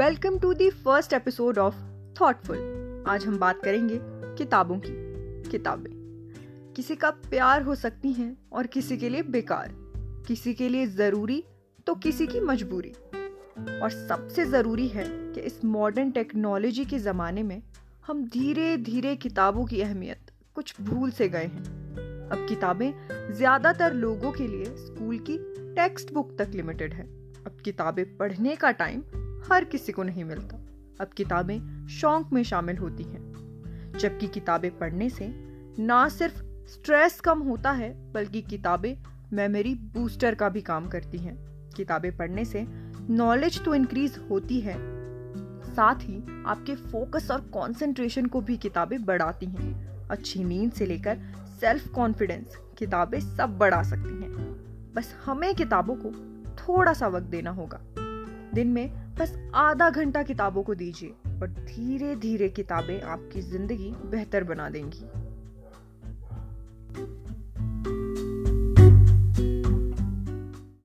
Welcome to the first episode of Thoughtful. आज हम बात करेंगे किताबों की। किताबें। किसी का प्यार हो सकती हैं और किसी के लिए बेकार। किसी के लिए ज़रूरी तो किसी की मजबूरी। और सबसे ज़रूरी है कि इस मॉडर्न टेक्नोलॉजी के ज़माने में हम धीरे धीरे किताबों की अहमियत कुछ भूल से गए हैं। अब किताबें ज़्यादातर लोगों के लिए स्कूल की टेक्स्ट बुक तक लिमिटेड है। अब किताबें पढ़ने का टाइम हर किसी को नहीं मिलता। अब किताबें शौक में शामिल होती हैं। जबकि किताबें पढ़ने से ना सिर्फ़ स्ट्रेस कम होता है, बल्कि किताबें मेमोरी बूस्टर का भी काम करती हैं। किताबें पढ़ने से नॉलेज तो इंक्रीज होती है। साथ ही आपके फोकस और कंसंट्रेशन को भी किताबें बढ़ाती हैं। अच्छी नींद से लेकर सेल्फ कॉन्फिडेंस किताबें सब बढ़ा सकती हैं। बस हमें किताबों को थोड़ा सा वक्त देना होगा। दिन में बस आधा घंटा किताबों को दीजिए, और धीरे धीरे किताबें आपकी ज़िंदगी बेहतर बना देंगी।